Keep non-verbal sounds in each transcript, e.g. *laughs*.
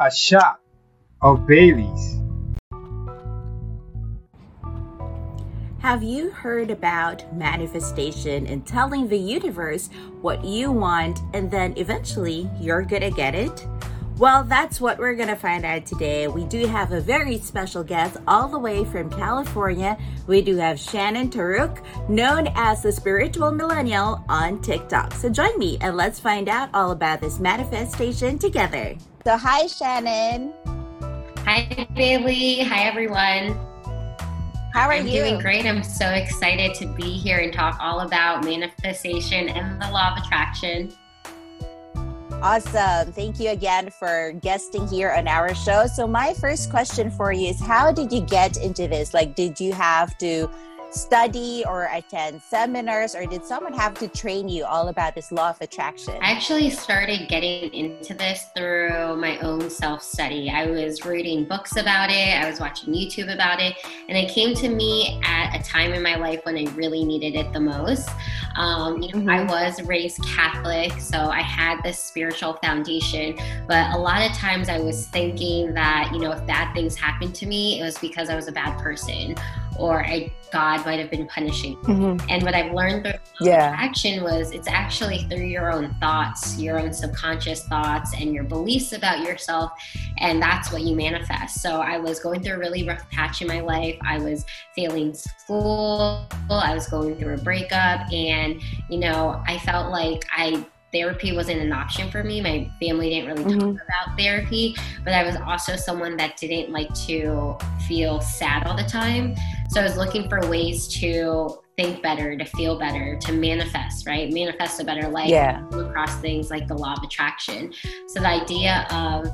a shot of Bailey's. Have you heard about manifestation and telling the universe what you want and then eventually you're gonna get it? Well, that's what we're going to find out today. We do have a very special guest all the way from California. We do have Shannon Taruc, known as the Spiritual Millennial on TikTok. So join me and let's find out all about this manifestation together. So, hi, Shannon. Hi, Bailey. Hi, everyone. How are I'm you? doing great. I'm so excited to be here and talk all about manifestation and the law of attraction. Awesome. Thank you again for guesting here on our show. So, my first question for you is How did you get into this? Like, did you have to study or attend seminars, or did someone have to train you all about this law of attraction? I actually started getting into this through my own self study. I was reading books about it, I was watching YouTube about it, and it came to me at a time in my life when I really needed it the most. Um, you know, mm-hmm. I was raised Catholic, so I had this spiritual foundation, but a lot of times I was thinking that, you know, if bad things happened to me, it was because I was a bad person or I, God might have been punishing. Mm-hmm. And what I've learned through yeah. action was it's actually through your own thoughts, your own subconscious thoughts, and your beliefs about yourself. And that's what you manifest. So I was going through a really rough patch in my life. I was failing school. I was going through a breakup. And, you know, I felt like I therapy wasn't an option for me. My family didn't really mm-hmm. talk about therapy, but I was also someone that didn't like to feel sad all the time. So I was looking for ways to think better, to feel better, to manifest, right? Manifest a better life. Yeah. Across things like the law of attraction. So the idea of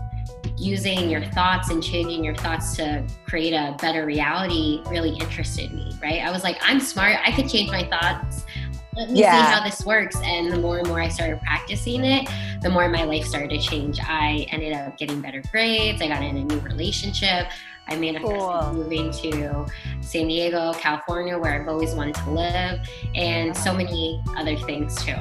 using your thoughts and changing your thoughts to create a better reality really interested me, right? I was like, I'm smart. I could change my thoughts let me yeah. see how this works. And the more and more I started practicing it, the more my life started to change. I ended up getting better grades. I got in a new relationship. I manifested cool. moving to San Diego, California, where I've always wanted to live, and so many other things too.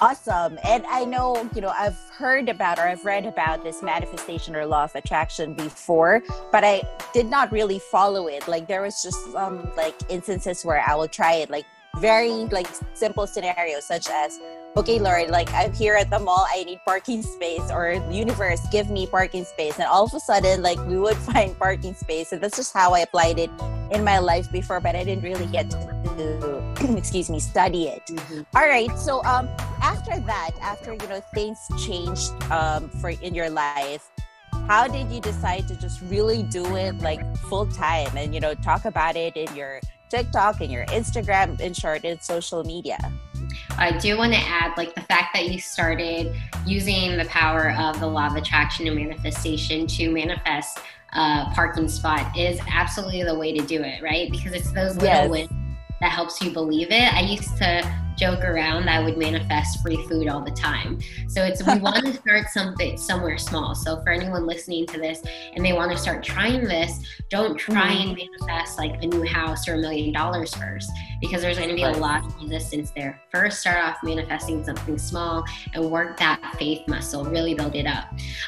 Awesome. And I know, you know, I've heard about or I've read about this manifestation or law of attraction before, but I did not really follow it. Like there was just some like instances where I will try it like very like simple scenarios such as okay lord like i'm here at the mall i need parking space or universe give me parking space and all of a sudden like we would *laughs* find parking space and that's just how i applied it in my life before but i didn't really get to *clears throat* excuse me study it mm-hmm. all right so um after that after you know things changed um for in your life how did you decide to just really do it like full time and you know talk about it in your TikTok and your Instagram, in short, in social media. I do want to add, like, the fact that you started using the power of the law of attraction and manifestation to manifest a parking spot is absolutely the way to do it, right? Because it's those little yes. wins that helps you believe it. I used to joke around I would manifest free food all the time. So it's we *laughs* want to start something somewhere small. So for anyone listening to this and they want to start trying this, don't try mm-hmm. and manifest like a new house or a million dollars first because there's going to be a lot of resistance there. First, start off manifesting something small and work that faith muscle, really build it up.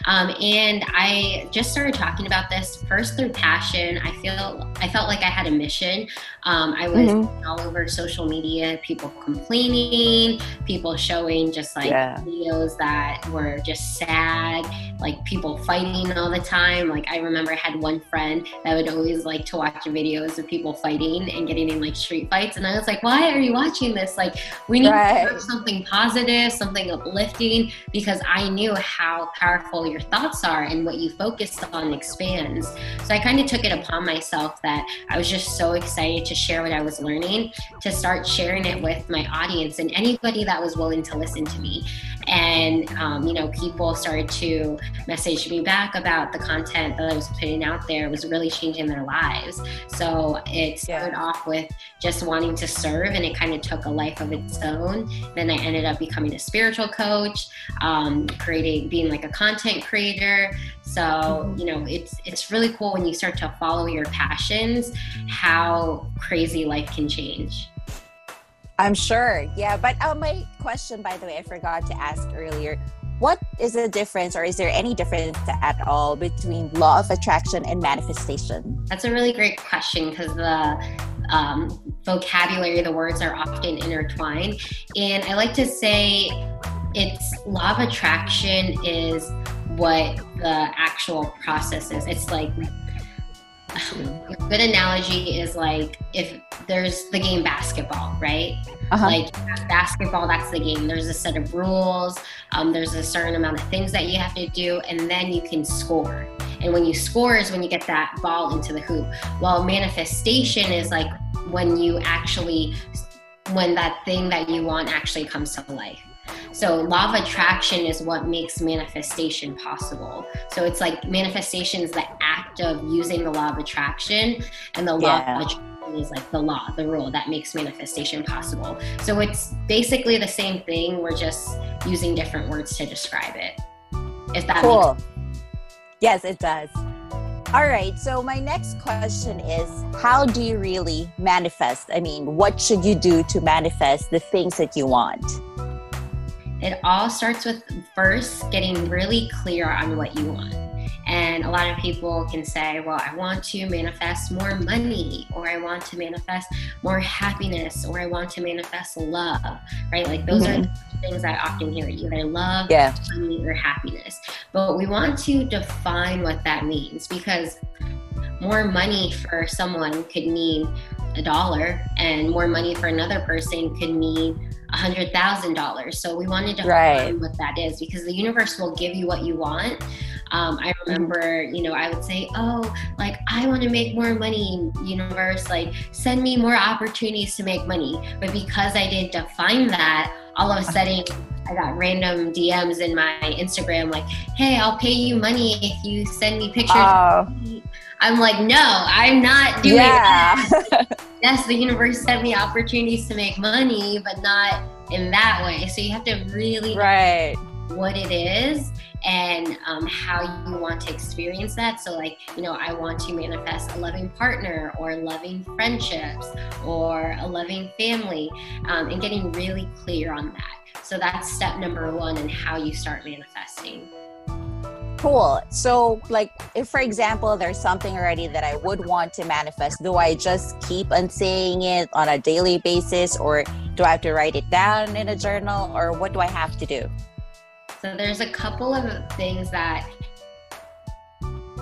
Um, and I just started talking about this first through passion. I feel I felt like I had a mission. Um, I was mm-hmm. all over social media, people complaining complaining, people showing just like yeah. videos that were just sad, like people fighting all the time. Like I remember I had one friend that would always like to watch videos of people fighting and getting in like street fights. And I was like, why are you watching this? Like we need right. to something positive, something uplifting, because I knew how powerful your thoughts are and what you focus on expands. So I kind of took it upon myself that I was just so excited to share what I was learning, to start sharing it with my audience audience and anybody that was willing to listen to me. And, um, you know, people started to message me back about the content that I was putting out there was really changing their lives. So it started yeah. off with just wanting to serve, and it kind of took a life of its own. Then I ended up becoming a spiritual coach, um, creating, being like a content creator. So, mm-hmm. you know, it's it's really cool when you start to follow your passions, how crazy life can change. I'm sure. Yeah. But uh, my question, by the way, I forgot to ask earlier what is the difference, or is there any difference at all between law of attraction and manifestation? That's a really great question because the um, vocabulary, the words are often intertwined. And I like to say it's law of attraction is what the actual process is. It's like a good analogy is like if there's the game basketball, right? Uh-huh. Like basketball, that's the game. There's a set of rules. Um, there's a certain amount of things that you have to do, and then you can score. And when you score is when you get that ball into the hoop. Well, manifestation is like when you actually, when that thing that you want actually comes to life. So, law of attraction is what makes manifestation possible. So, it's like manifestation is the act of using the law of attraction, and the law yeah. of attraction is like the law, the rule that makes manifestation possible. So, it's basically the same thing. We're just using different words to describe it. If that cool. makes Yes, it does. All right. So my next question is how do you really manifest? I mean, what should you do to manifest the things that you want? It all starts with first getting really clear on what you want. And a lot of people can say, well, I want to manifest more money, or I want to manifest more happiness, or I want to manifest love, right? Like those mm-hmm. are things I often hear you either love, yeah. money, or happiness. But we want to define what that means because more money for someone could mean a dollar, and more money for another person could mean a hundred thousand dollars. So we wanted to right. what that is because the universe will give you what you want. Um, I remember, you know, I would say, "Oh, like I want to make more money, universe. Like send me more opportunities to make money." But because I didn't define that, all of a sudden I got random DMs in my Instagram like, "Hey, I'll pay you money if you send me pictures." Oh. I'm like, no, I'm not doing yeah. that. *laughs* yes, the universe sent me opportunities to make money, but not in that way. So you have to really right what it is and um, how you want to experience that. So, like, you know, I want to manifest a loving partner or loving friendships or a loving family um, and getting really clear on that. So, that's step number one in how you start manifesting. Cool. So, like, if for example, there's something already that I would want to manifest, do I just keep on saying it on a daily basis, or do I have to write it down in a journal, or what do I have to do? So, there's a couple of things that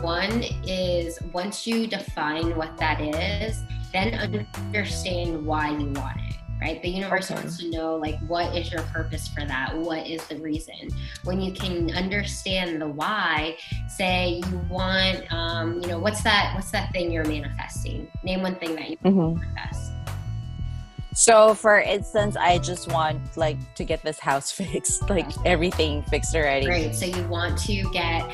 one is once you define what that is, then understand why you want it right? The universe okay. wants to know like what is your purpose for that? What is the reason? When you can understand the why, say you want, um, you know, what's that? What's that thing you're manifesting? Name one thing that you mm-hmm. manifest. So, for instance, I just want like to get this house *laughs* fixed, like everything fixed already. Great. So you want to get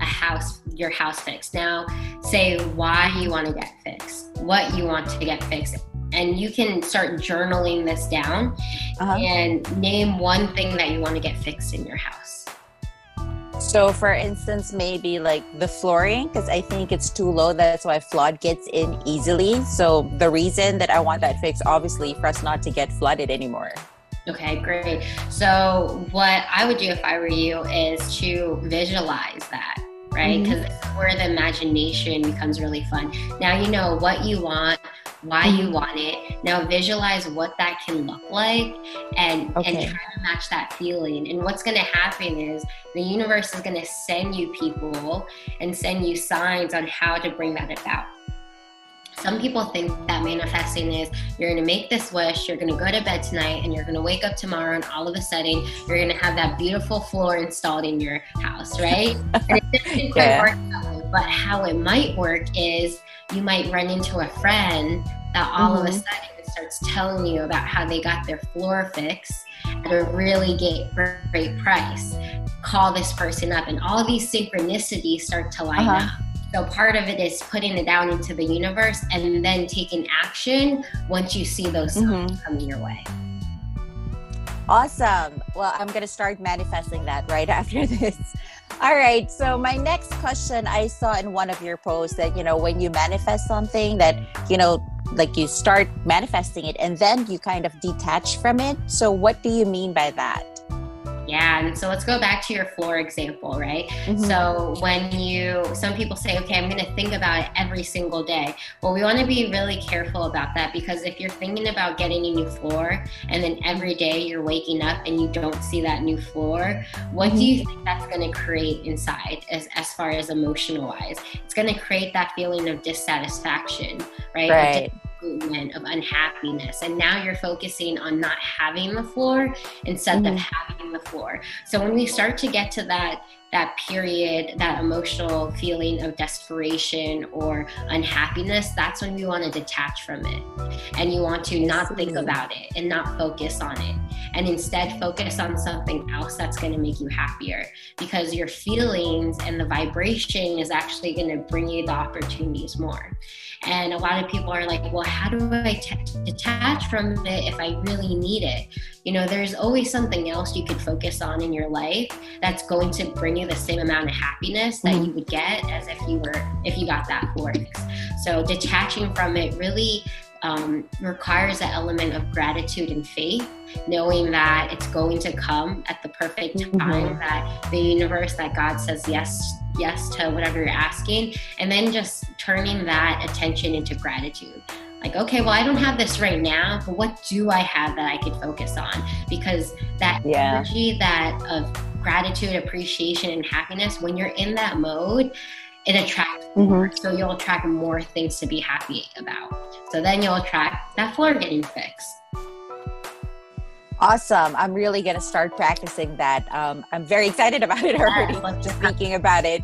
a house, your house fixed. Now, say why you want to get fixed, what you want to get fixed, and you can start journaling this down uh-huh. and name one thing that you want to get fixed in your house. So, for instance, maybe like the flooring, because I think it's too low. That's why flood gets in easily. So, the reason that I want that fixed, obviously, for us not to get flooded anymore. Okay, great. So, what I would do if I were you is to visualize that, right? Because mm-hmm. where the imagination becomes really fun. Now you know what you want, why you mm-hmm. want it. Now visualize what that can look like and okay. and try to match that feeling. And what's going to happen is the universe is going to send you people and send you signs on how to bring that about. Some people think that manifesting is you're going to make this wish, you're going to go to bed tonight, and you're going to wake up tomorrow, and all of a sudden you're going to have that beautiful floor installed in your house, right? and it doesn't quite yeah. work. But how it might work is you might run into a friend that all mm-hmm. of a mm-hmm. sudden starts telling you about how they got their floor fixed at a really great price. Call this person up, and all these synchronicities start to line uh-huh. up. So part of it is putting it down into the universe and then taking action once you see those mm-hmm. coming your way. Awesome. Well, I'm going to start manifesting that right *laughs* after this. All right. So, my next question I saw in one of your posts that, you know, when you manifest something, that, you know, like you start manifesting it and then you kind of detach from it. So, what do you mean by that? Yeah, and so let's go back to your floor example, right? Mm-hmm. So when you, some people say, okay, I'm going to think about it every single day. Well, we want to be really careful about that because if you're thinking about getting a new floor and then every day you're waking up and you don't see that new floor, what mm-hmm. do you think that's going to create inside as, as far as emotional wise? It's going to create that feeling of dissatisfaction, right? Right of unhappiness. And now you're focusing on not having the floor instead mm-hmm. of having the floor. So when we start to get to that that period, that emotional feeling of desperation or unhappiness, that's when you want to detach from it. And you want to not think about it and not focus on it. And instead focus on something else that's going to make you happier because your feelings and the vibration is actually going to bring you the opportunities more. And a lot of people are like, well, how do I t- detach from it if I really need it? You know, there's always something else you could focus on in your life that's going to bring you the same amount of happiness that mm-hmm. you would get as if you were, if you got that floor So detaching from it really um, requires an element of gratitude and faith, knowing that it's going to come at the perfect time, mm-hmm. that the universe, that God says yes, yes to whatever you're asking, and then just turning that attention into gratitude. Like, okay, well, I don't have this right now, but what do I have that I could focus on? Because that yeah. energy that of gratitude, appreciation, and happiness, when you're in that mode, it attracts mm-hmm. more. So you'll attract more things to be happy about. So then you'll attract that floor getting fixed. Awesome. I'm really going to start practicing that. Um, I'm very excited about it already, yeah, just thinking about it.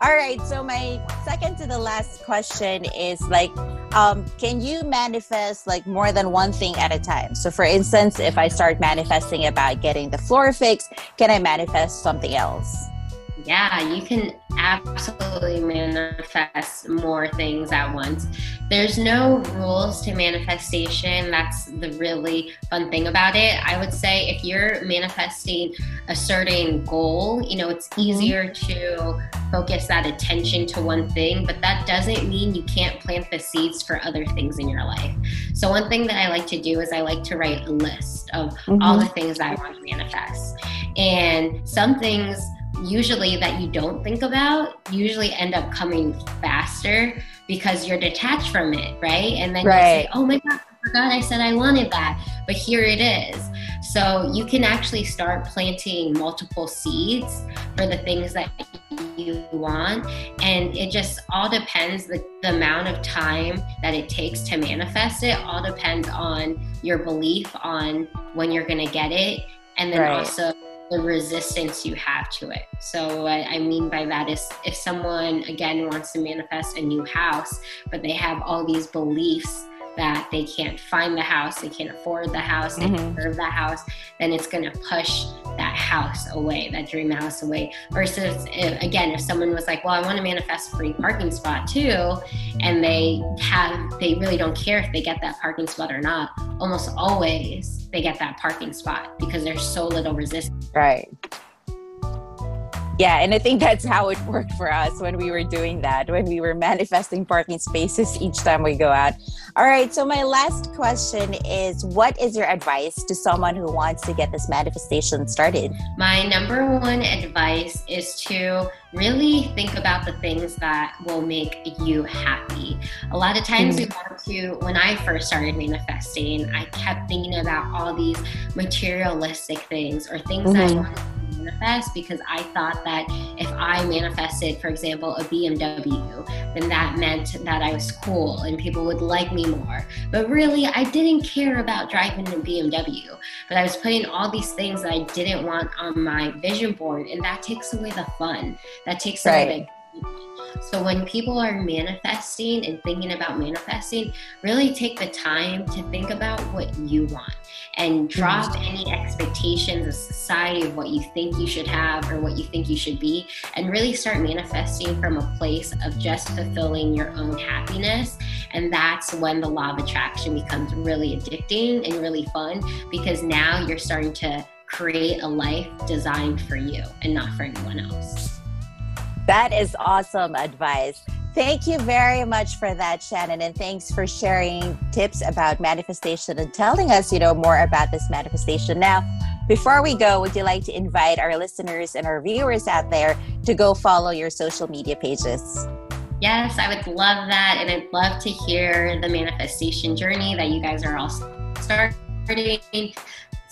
All right. So, my second to the last question is like, um, can you manifest like more than one thing at a time? So, for instance, if I start manifesting about getting the floor fixed, can I manifest something else? Yeah, you can absolutely manifest more things at once. There's no rules to manifestation. That's the really fun thing about it. I would say if you're manifesting a certain goal, you know, it's mm-hmm. easier to focus that attention to one thing, but that doesn't mean you can't plant the seeds for other things in your life. So, one thing that I like to do is I like to write a list of mm-hmm. all the things that I want to manifest. And some things usually that you don't think about usually end up coming faster because you're detached from it, right? And then right. you say, oh my God, I forgot I said I wanted that, but here it is. So you can actually start planting multiple seeds for the things that you want. And it just all depends the, the amount of time that it takes to manifest it, all depends on your belief on when you're going to get it. And then right. also the resistance you have to it. So, what I mean by that is if someone, again, wants to manifest a new house, but they have all these beliefs that they can't find the house, they can't afford the house, they mm-hmm. deserve the house, then it's going to push that house away, that dream house away. Versus, if, again, if someone was like, well, I want to manifest a free parking spot too, and they have, they really don't care if they get that parking spot or not, almost always they get that parking spot because there's so little resistance. Right yeah and i think that's how it worked for us when we were doing that when we were manifesting parking spaces each time we go out all right so my last question is what is your advice to someone who wants to get this manifestation started my number one advice is to really think about the things that will make you happy a lot of times mm-hmm. we want to when i first started manifesting i kept thinking about all these materialistic things or things mm-hmm. that i manifest because I thought that if I manifested, for example, a BMW, then that meant that I was cool and people would like me more. But really, I didn't care about driving a BMW, but I was putting all these things that I didn't want on my vision board, and that takes away the fun. That takes away. right. away so when people are manifesting and thinking about manifesting, really take the time to think about what you want and drop mm-hmm. any expectations of society of what you think you should have or what you think you should be and really start manifesting from a place of just fulfilling your own happiness and that's when the law of attraction becomes really addicting and really fun because now you're starting to create a life designed for you and not for anyone else. That is awesome advice. Thank you very much for that, Shannon, and thanks for sharing tips about manifestation and telling us, you know, more about this manifestation. Now, Before we go, would you like to invite our listeners and our viewers out there to go follow your social media pages? Yes, I would love that. And I'd love to hear the manifestation journey that you guys are all starting.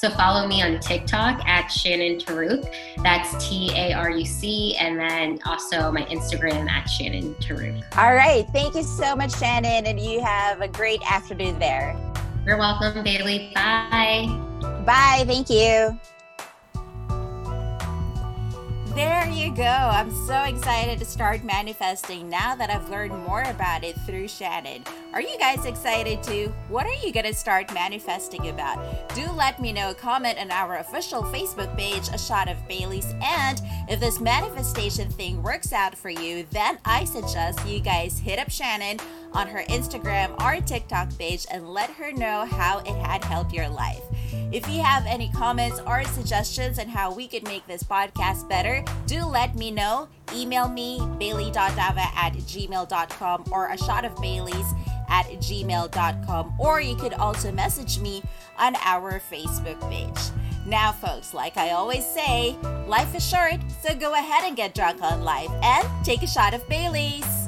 So follow me on TikTok at Shannon Taruc. That's T A R U C. And then also my Instagram at Shannon Taruc. All right. Thank you so much, Shannon. And you have a great afternoon there. You're welcome, Bailey. Bye. Bye. Thank you. There you go. I'm so excited to start manifesting now that I've learned more about it through Shannon. Are you guys excited too? What are you going to start manifesting about? Do let me know. Comment on our official Facebook page, A Shot of Bailey's. And if this manifestation thing works out for you, then I suggest you guys hit up Shannon on her Instagram or TikTok page and let her know how it had helped your life. If you have any comments or suggestions on how we could make this podcast better, do let me know. Email me, bailey.dava at gmail.com or a shot of Bailey's at gmail.com, or you could also message me on our Facebook page. Now, folks, like I always say, life is short, so go ahead and get drunk on life and take a shot of Bailey's.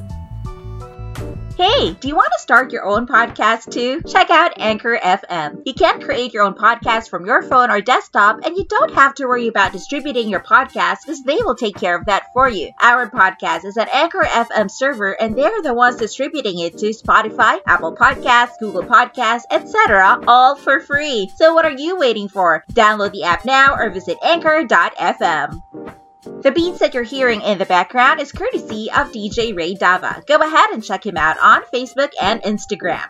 Hey, do you want to start your own podcast too? Check out Anchor FM. You can create your own podcast from your phone or desktop, and you don't have to worry about distributing your podcast because they will take care of that for you. Our podcast is at Anchor FM server, and they're the ones distributing it to Spotify, Apple Podcasts, Google Podcasts, etc., all for free. So what are you waiting for? Download the app now or visit anchor.fm. The beats that you're hearing in the background is courtesy of DJ Ray Dava. Go ahead and check him out on Facebook and Instagram.